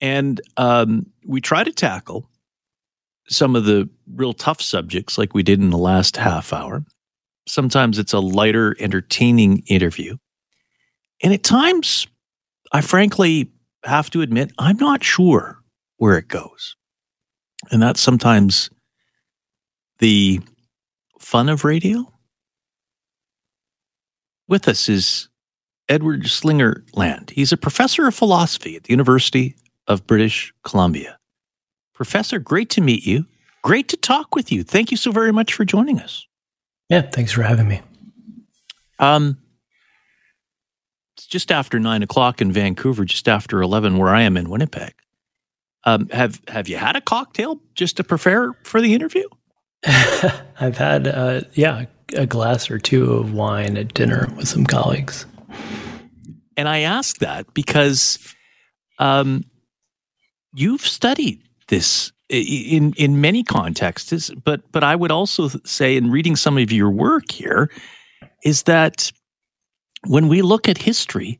And um, we try to tackle some of the real tough subjects like we did in the last half hour. Sometimes it's a lighter, entertaining interview. And at times, I frankly have to admit, I'm not sure where it goes. And that's sometimes the fun of radio. With us is Edward Slingerland. He's a professor of philosophy at the University of British Columbia. Professor, great to meet you. Great to talk with you. Thank you so very much for joining us. Yeah, thanks for having me. Um, it's just after nine o'clock in Vancouver, just after eleven where I am in Winnipeg. Um, have Have you had a cocktail just to prepare for the interview? I've had, uh, yeah, a glass or two of wine at dinner with some colleagues. And I ask that because um, you've studied this in in many contexts, but but I would also say in reading some of your work here is that when we look at history,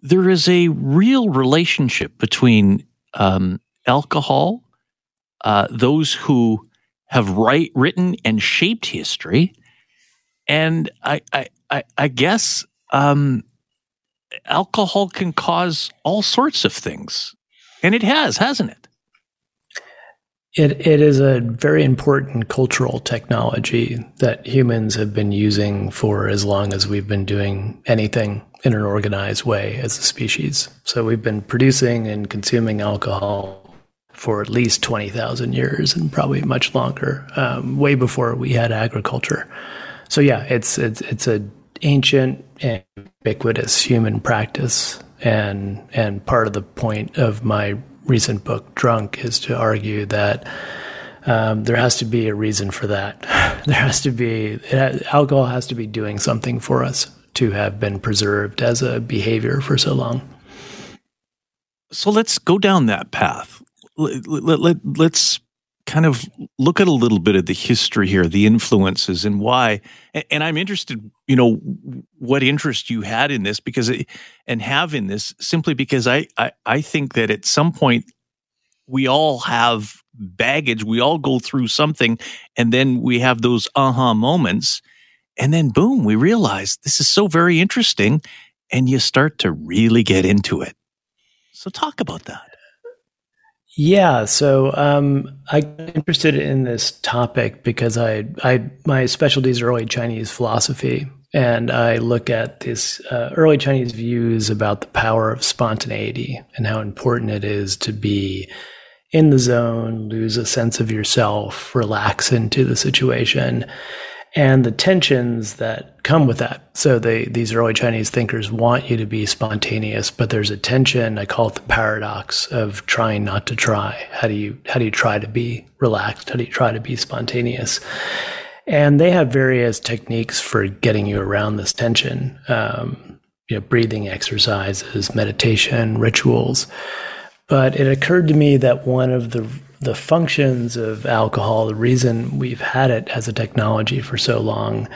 there is a real relationship between um, alcohol, uh, those who have write, written and shaped history, and I I I, I guess um, alcohol can cause all sorts of things, and it has, hasn't it? It, it is a very important cultural technology that humans have been using for as long as we've been doing anything in an organized way as a species. So we've been producing and consuming alcohol for at least 20,000 years and probably much longer, um, way before we had agriculture. So yeah, it's, it's, it's a ancient and ubiquitous human practice. And, and part of the point of my recent book, Drunk, is to argue that um, there has to be a reason for that. there has to be, has, alcohol has to be doing something for us to have been preserved as a behavior for so long. So let's go down that path. Let, let, let, let's kind of look at a little bit of the history here, the influences, and why. And I'm interested, you know, what interest you had in this because, it, and have in this, simply because I, I I think that at some point we all have baggage. We all go through something, and then we have those aha moments, and then boom, we realize this is so very interesting, and you start to really get into it. So talk about that. Yeah, so um, I got interested in this topic because I, I my specialties are early Chinese philosophy, and I look at this uh, early Chinese views about the power of spontaneity and how important it is to be in the zone, lose a sense of yourself, relax into the situation, and the tensions that come with that. So they, these early Chinese thinkers want you to be spontaneous, but there's a tension. I call it the paradox of trying not to try. How do you how do you try to be relaxed? How do you try to be spontaneous? And they have various techniques for getting you around this tension. Um, you know, breathing exercises, meditation, rituals. But it occurred to me that one of the the functions of alcohol, the reason we've had it as a technology for so long,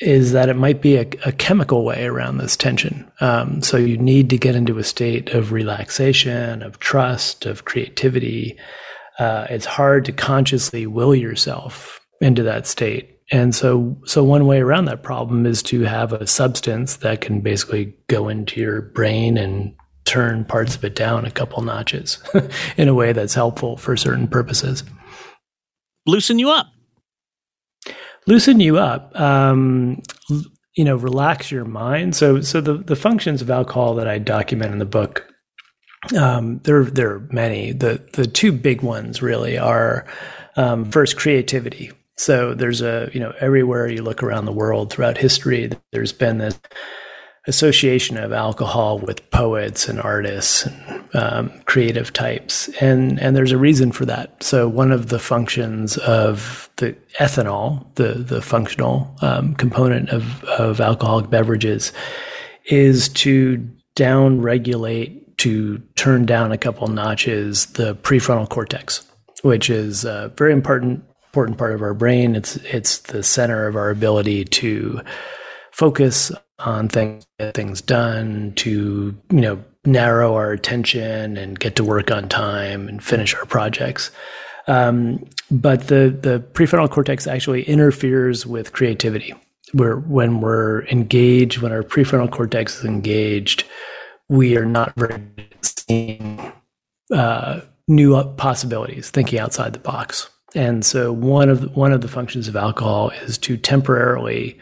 is that it might be a, a chemical way around this tension. Um, so you need to get into a state of relaxation, of trust, of creativity. Uh, it's hard to consciously will yourself into that state. And so, so one way around that problem is to have a substance that can basically go into your brain and turn parts of it down a couple notches in a way that's helpful for certain purposes. Loosen you up. Loosen you up. Um, you know, relax your mind. So, so the the functions of alcohol that I document in the book, um, there there are many. The the two big ones really are um, first creativity. So there's a you know everywhere you look around the world throughout history, there's been this association of alcohol with poets and artists and um, creative types. And and there's a reason for that. So one of the functions of the ethanol the the functional um, component of of alcoholic beverages is to down regulate to turn down a couple notches the prefrontal cortex which is a very important important part of our brain. It's it's the center of our ability to focus on things, get things done, to you know narrow our attention and get to work on time and finish our projects. Um, but the the prefrontal cortex actually interferes with creativity. Where when we're engaged, when our prefrontal cortex is engaged, we are not very seeing uh, new possibilities, thinking outside the box. And so one of the, one of the functions of alcohol is to temporarily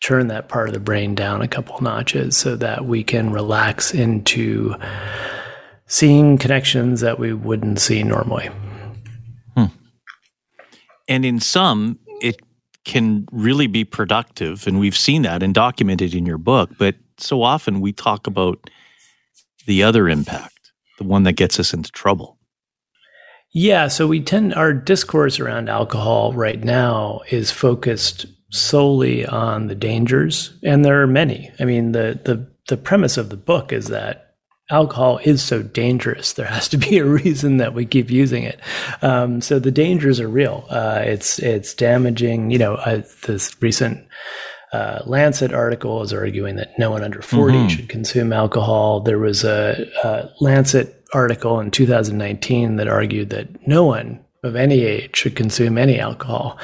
turn that part of the brain down a couple notches so that we can relax into seeing connections that we wouldn't see normally. Hmm. And in some, it can really be productive. And we've seen that and documented in your book. But so often we talk about the other impact, the one that gets us into trouble. Yeah, so we tend our discourse around alcohol right now is focused solely on the dangers, and there are many. I mean, the the the premise of the book is that alcohol is so dangerous. There has to be a reason that we keep using it. Um, so the dangers are real. Uh, it's it's damaging. You know, uh, this recent. Uh, Lancet article is arguing that no one under 40 mm-hmm. should consume alcohol. There was a, a Lancet article in 2019 that argued that no one of any age should consume any alcohol.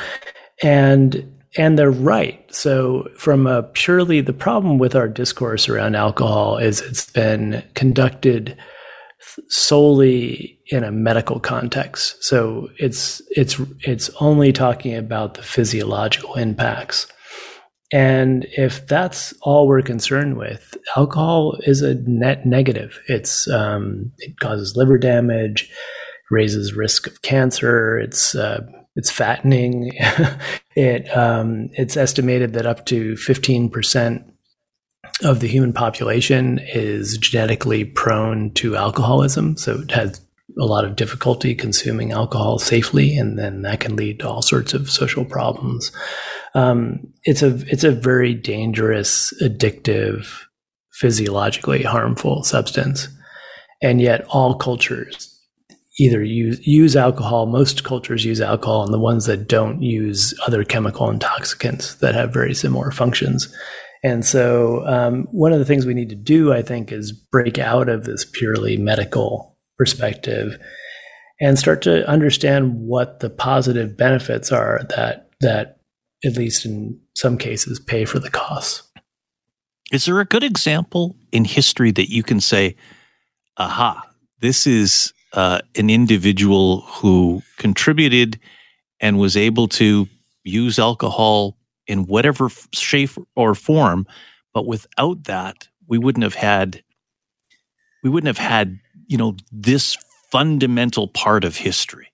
And and they're right. So, from a purely the problem with our discourse around alcohol is it's been conducted solely in a medical context. So it's it's it's only talking about the physiological impacts. And if that's all we're concerned with, alcohol is a net negative. It's um, it causes liver damage, raises risk of cancer. It's uh, it's fattening. it um, it's estimated that up to fifteen percent of the human population is genetically prone to alcoholism, so it has a lot of difficulty consuming alcohol safely, and then that can lead to all sorts of social problems. Um, it's a it's a very dangerous, addictive, physiologically harmful substance, and yet all cultures either use use alcohol. Most cultures use alcohol, and the ones that don't use other chemical intoxicants that have very similar functions. And so, um, one of the things we need to do, I think, is break out of this purely medical perspective and start to understand what the positive benefits are that that at least in some cases pay for the costs. Is there a good example in history that you can say, aha, this is uh, an individual who contributed and was able to use alcohol in whatever shape or form, but without that, we wouldn't have had we wouldn't have had you know this fundamental part of history.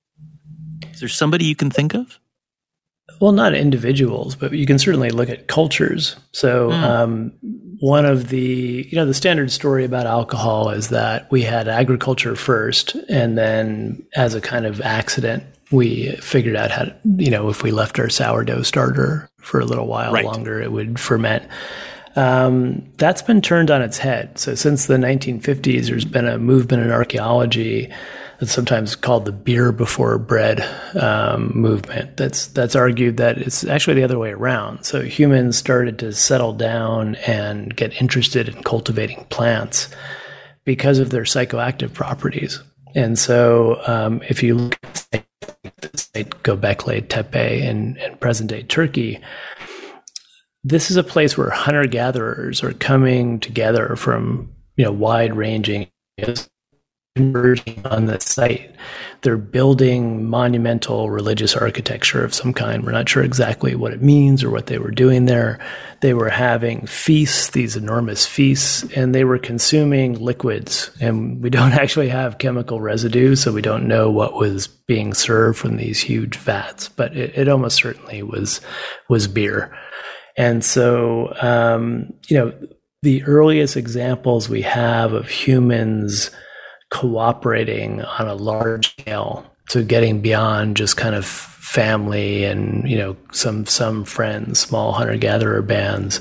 Is there somebody you can think of? Well, not individuals, but you can certainly look at cultures. So, mm. um, one of the you know the standard story about alcohol is that we had agriculture first, and then as a kind of accident, we figured out how to you know if we left our sourdough starter for a little while right. longer, it would ferment. Um, that's been turned on its head. So since the 1950s, there's been a movement in archaeology that's sometimes called the beer before bread um, movement. That's that's argued that it's actually the other way around. So humans started to settle down and get interested in cultivating plants because of their psychoactive properties. And so, um, if you look at Göbekli Tepe in, in present day Turkey, this is a place where hunter gatherers are coming together from you know wide ranging converging on the site. They're building monumental religious architecture of some kind. We're not sure exactly what it means or what they were doing there. They were having feasts, these enormous feasts, and they were consuming liquids. And we don't actually have chemical residue, so we don't know what was being served from these huge vats. But it, it almost certainly was was beer. And so, um, you know, the earliest examples we have of humans cooperating on a large scale. So getting beyond just kind of family and, you know, some, some friends, small hunter gatherer bands.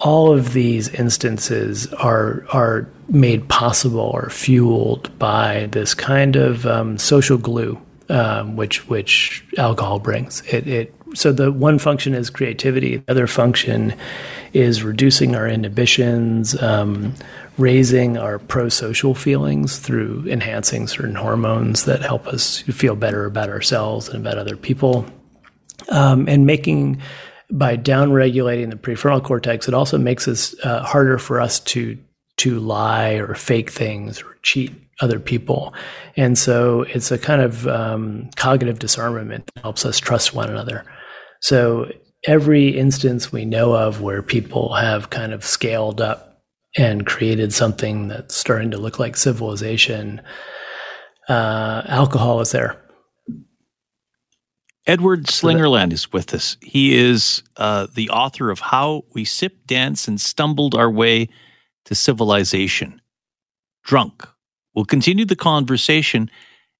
All of these instances are, are made possible or fueled by this kind of um, social glue um, which which alcohol brings. It, it so the one function is creativity. The other function is reducing our inhibitions, um, raising our pro-social feelings through enhancing certain hormones that help us feel better about ourselves and about other people, um, and making by downregulating the prefrontal cortex, it also makes it uh, harder for us to to lie or fake things or cheat other people. And so it's a kind of um, cognitive disarmament that helps us trust one another. So every instance we know of where people have kind of scaled up and created something that's starting to look like civilization, uh, alcohol is there. Edward Slingerland is with us. He is uh, the author of How We Sip, Dance, and Stumbled Our Way to Civilization. Drunk. We'll continue the conversation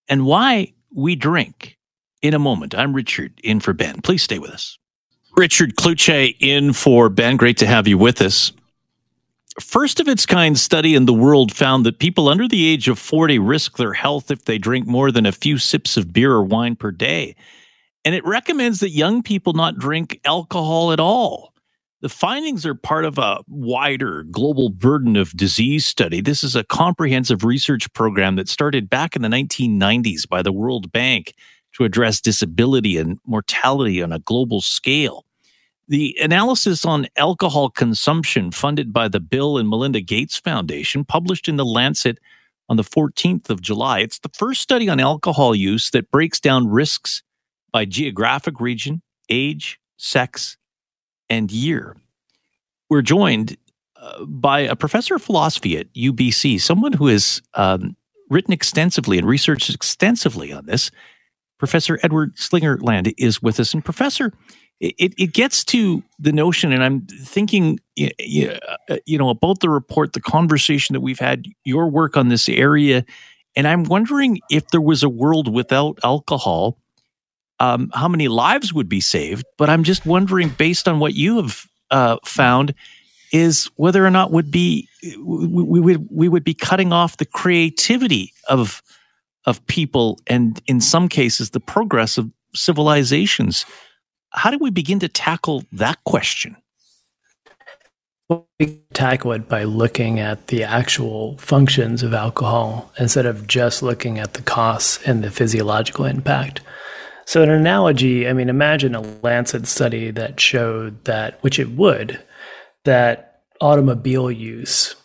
and why we drink in a moment. I'm Richard, in for Ben. Please stay with us. Richard Cloutier in for Ben. Great to have you with us. First of its kind study in the world found that people under the age of 40 risk their health if they drink more than a few sips of beer or wine per day. And it recommends that young people not drink alcohol at all. The findings are part of a wider global burden of disease study. This is a comprehensive research program that started back in the 1990s by the World Bank to address disability and mortality on a global scale. The analysis on alcohol consumption, funded by the Bill and Melinda Gates Foundation, published in The Lancet on the 14th of July. It's the first study on alcohol use that breaks down risks by geographic region, age, sex, and year. We're joined uh, by a professor of philosophy at UBC, someone who has um, written extensively and researched extensively on this. Professor Edward Slingerland is with us. And Professor, it, it gets to the notion, and I'm thinking, you know, about the report, the conversation that we've had, your work on this area, and I'm wondering if there was a world without alcohol, um, how many lives would be saved? But I'm just wondering, based on what you have uh, found, is whether or not would be we, would we would be cutting off the creativity of of people and in some cases the progress of civilizations. How do we begin to tackle that question? we tackle it by looking at the actual functions of alcohol instead of just looking at the costs and the physiological impact. So, an analogy, I mean, imagine a Lancet study that showed that, which it would, that automobile use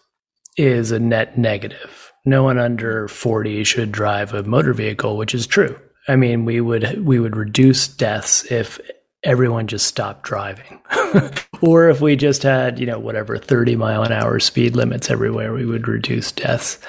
is a net negative no one under 40 should drive a motor vehicle, which is true. I mean, we would we would reduce deaths if everyone just stopped driving. or if we just had, you know, whatever 30 mile an hour speed limits everywhere, we would reduce deaths.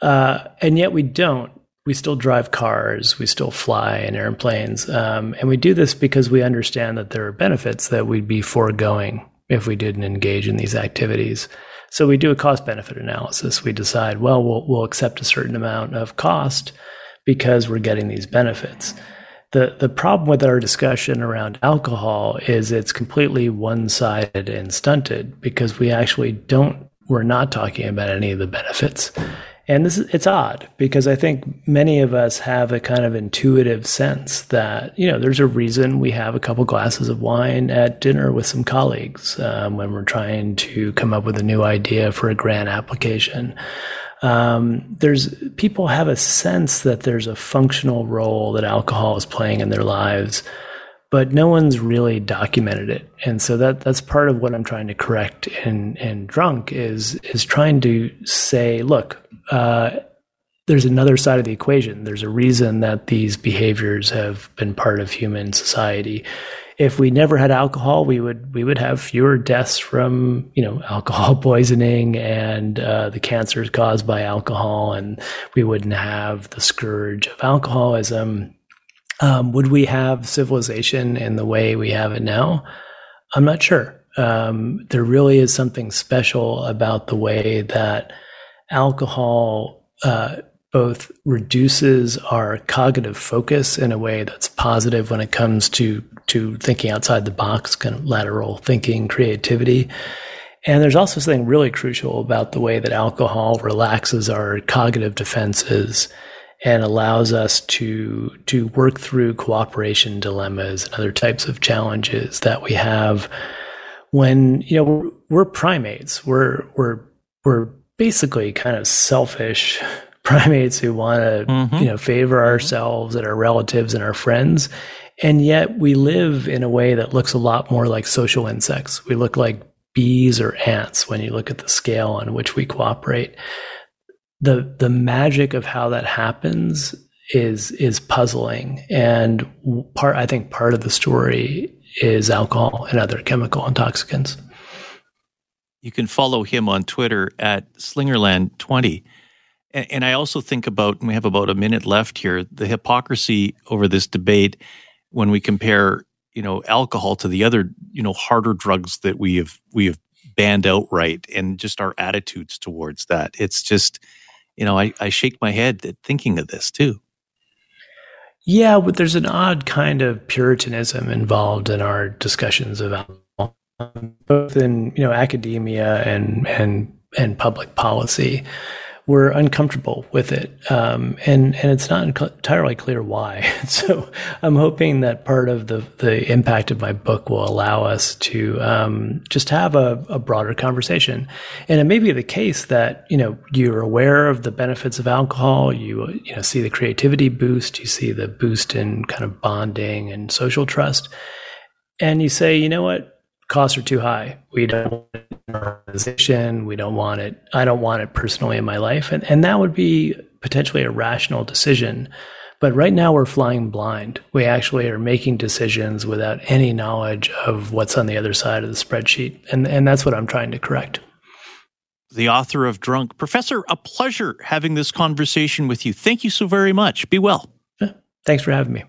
Uh, and yet we don't. We still drive cars, we still fly in airplanes. Um, and we do this because we understand that there are benefits that we'd be foregoing if we didn't engage in these activities. So we do a cost benefit analysis. We decide, well, well, we'll accept a certain amount of cost because we're getting these benefits. The, the problem with our discussion around alcohol is it's completely one sided and stunted because we actually don't, we're not talking about any of the benefits. And this is, it's odd because I think many of us have a kind of intuitive sense that, you know, there's a reason we have a couple glasses of wine at dinner with some colleagues um, when we're trying to come up with a new idea for a grant application. Um, there's people have a sense that there's a functional role that alcohol is playing in their lives but no one's really documented it. And so that that's part of what I'm trying to correct in in drunk is is trying to say, look, uh, there's another side of the equation. There's a reason that these behaviors have been part of human society. If we never had alcohol, we would we would have fewer deaths from you know alcohol poisoning and uh, the cancers caused by alcohol, and we wouldn't have the scourge of alcoholism um, would we have civilization in the way we have it now? I'm not sure. Um, there really is something special about the way that alcohol uh, both reduces our cognitive focus in a way that's positive when it comes to to thinking outside the box, kind of lateral thinking, creativity. And there's also something really crucial about the way that alcohol relaxes our cognitive defenses and allows us to to work through cooperation dilemmas and other types of challenges that we have when you know we're, we're primates. We're we're we're basically kind of selfish primates who want to mm-hmm. you know favor ourselves and our relatives and our friends. And yet we live in a way that looks a lot more like social insects. We look like bees or ants when you look at the scale on which we cooperate the the magic of how that happens is is puzzling. And part i think part of the story is alcohol and other chemical intoxicants. You can follow him on twitter at slingerland20 and, and i also think about and we have about a minute left here the hypocrisy over this debate when we compare you know alcohol to the other you know harder drugs that we have we have banned outright and just our attitudes towards that. It's just you know, I, I shake my head at thinking of this too. Yeah, but there's an odd kind of puritanism involved in our discussions of alcohol, both in you know academia and and and public policy were uncomfortable with it, um, and and it's not entirely clear why. so I'm hoping that part of the the impact of my book will allow us to um, just have a, a, broader conversation, and it may be the case that you know you're aware of the benefits of alcohol, you you know see the creativity boost, you see the boost in kind of bonding and social trust, and you say, you know what, costs are too high. We don't organization. We don't want it. I don't want it personally in my life. And, and that would be potentially a rational decision. But right now we're flying blind. We actually are making decisions without any knowledge of what's on the other side of the spreadsheet. And, and that's what I'm trying to correct. The author of Drunk. Professor, a pleasure having this conversation with you. Thank you so very much. Be well. Thanks for having me.